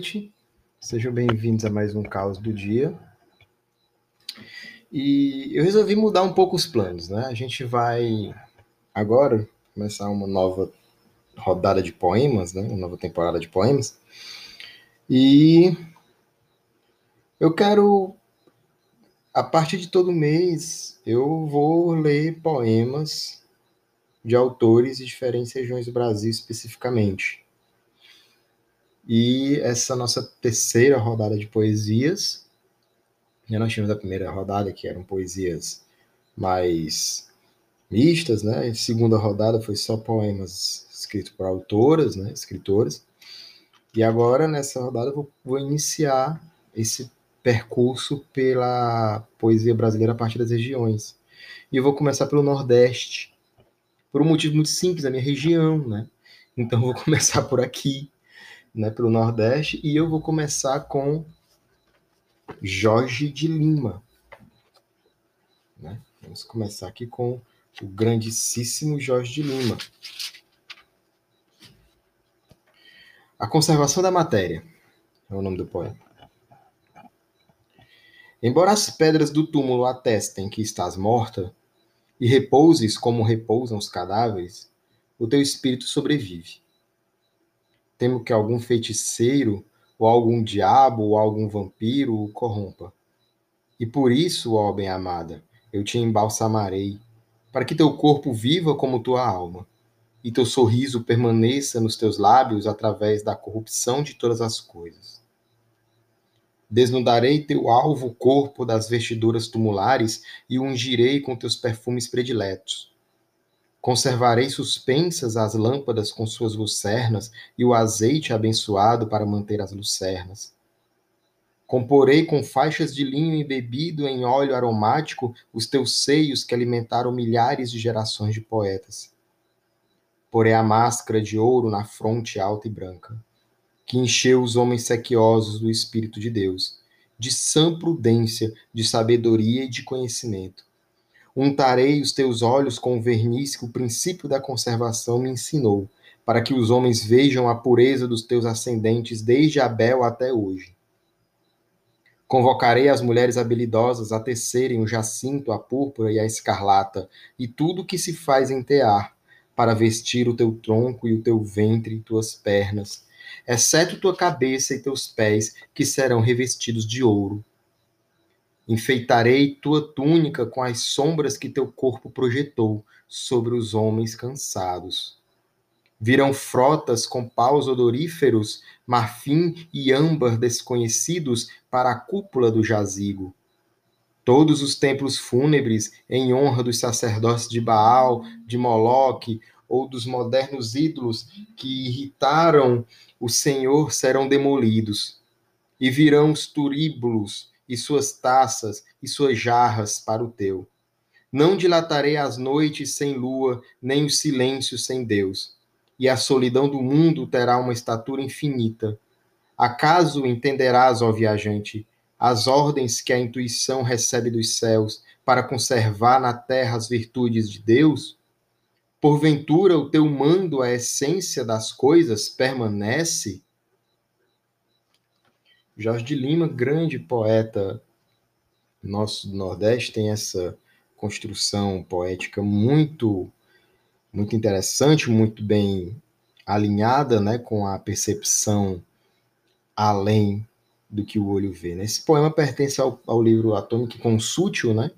noite. Sejam bem-vindos a mais um Caos do Dia. E eu resolvi mudar um pouco os planos, né? A gente vai agora começar uma nova rodada de poemas, né? Uma nova temporada de poemas. E eu quero, a partir de todo mês, eu vou ler poemas de autores de diferentes regiões do Brasil especificamente. E essa nossa terceira rodada de poesias, né, nós tínhamos a primeira rodada que eram poesias mais mistas, né? A segunda rodada foi só poemas escritos por autoras, né, escritoras. E agora nessa rodada eu vou, vou iniciar esse percurso pela poesia brasileira a partir das regiões. E eu vou começar pelo Nordeste, por um motivo muito simples, a minha região, né? Então eu vou começar por aqui, né, pelo Nordeste, e eu vou começar com Jorge de Lima. Né? Vamos começar aqui com o grandíssimo Jorge de Lima. A conservação da matéria é o nome do poema. Embora as pedras do túmulo atestem que estás morta e repouses como repousam os cadáveres, o teu espírito sobrevive temo que algum feiticeiro, ou algum diabo, ou algum vampiro o corrompa. E por isso, ó bem-amada, eu te embalsamarei, para que teu corpo viva como tua alma, e teu sorriso permaneça nos teus lábios através da corrupção de todas as coisas. Desnudarei teu alvo corpo das vestiduras tumulares e ungirei com teus perfumes prediletos Conservarei suspensas as lâmpadas com suas lucernas e o azeite abençoado para manter as lucernas. Comporei com faixas de linho embebido em óleo aromático os teus seios que alimentaram milhares de gerações de poetas. Porei a máscara de ouro na fronte alta e branca, que encheu os homens sequiosos do Espírito de Deus, de sã prudência, de sabedoria e de conhecimento Untarei os teus olhos com o verniz que o princípio da conservação me ensinou, para que os homens vejam a pureza dos teus ascendentes desde Abel até hoje. Convocarei as mulheres habilidosas a tecerem o jacinto, a púrpura e a escarlata, e tudo que se faz entear, para vestir o teu tronco e o teu ventre e tuas pernas, exceto tua cabeça e teus pés, que serão revestidos de ouro Enfeitarei tua túnica com as sombras que teu corpo projetou sobre os homens cansados. Virão frotas com paus odoríferos, marfim e âmbar desconhecidos para a cúpula do jazigo. Todos os templos fúnebres em honra dos sacerdotes de Baal, de Moloque ou dos modernos ídolos que irritaram o Senhor serão demolidos. E virão os turíbulos e suas taças e suas jarras para o teu. Não dilatarei as noites sem lua, nem o silêncio sem Deus. E a solidão do mundo terá uma estatura infinita. Acaso entenderás, ó viajante, as ordens que a intuição recebe dos céus para conservar na terra as virtudes de Deus? Porventura o teu mando, a essência das coisas, permanece? Jorge de Lima, grande poeta nosso do Nordeste, tem essa construção poética muito muito interessante, muito bem alinhada, né, com a percepção além do que o olho vê. Né? Esse poema pertence ao, ao livro Atômico Consútil, né?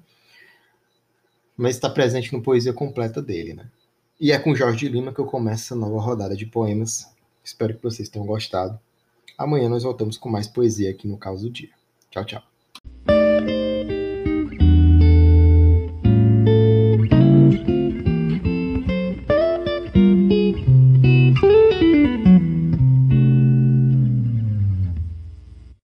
mas está presente no Poesia Completa dele. Né? E é com Jorge Lima que eu começo essa nova rodada de poemas. Espero que vocês tenham gostado. Amanhã nós voltamos com mais poesia aqui no Caos do Dia. Tchau, tchau.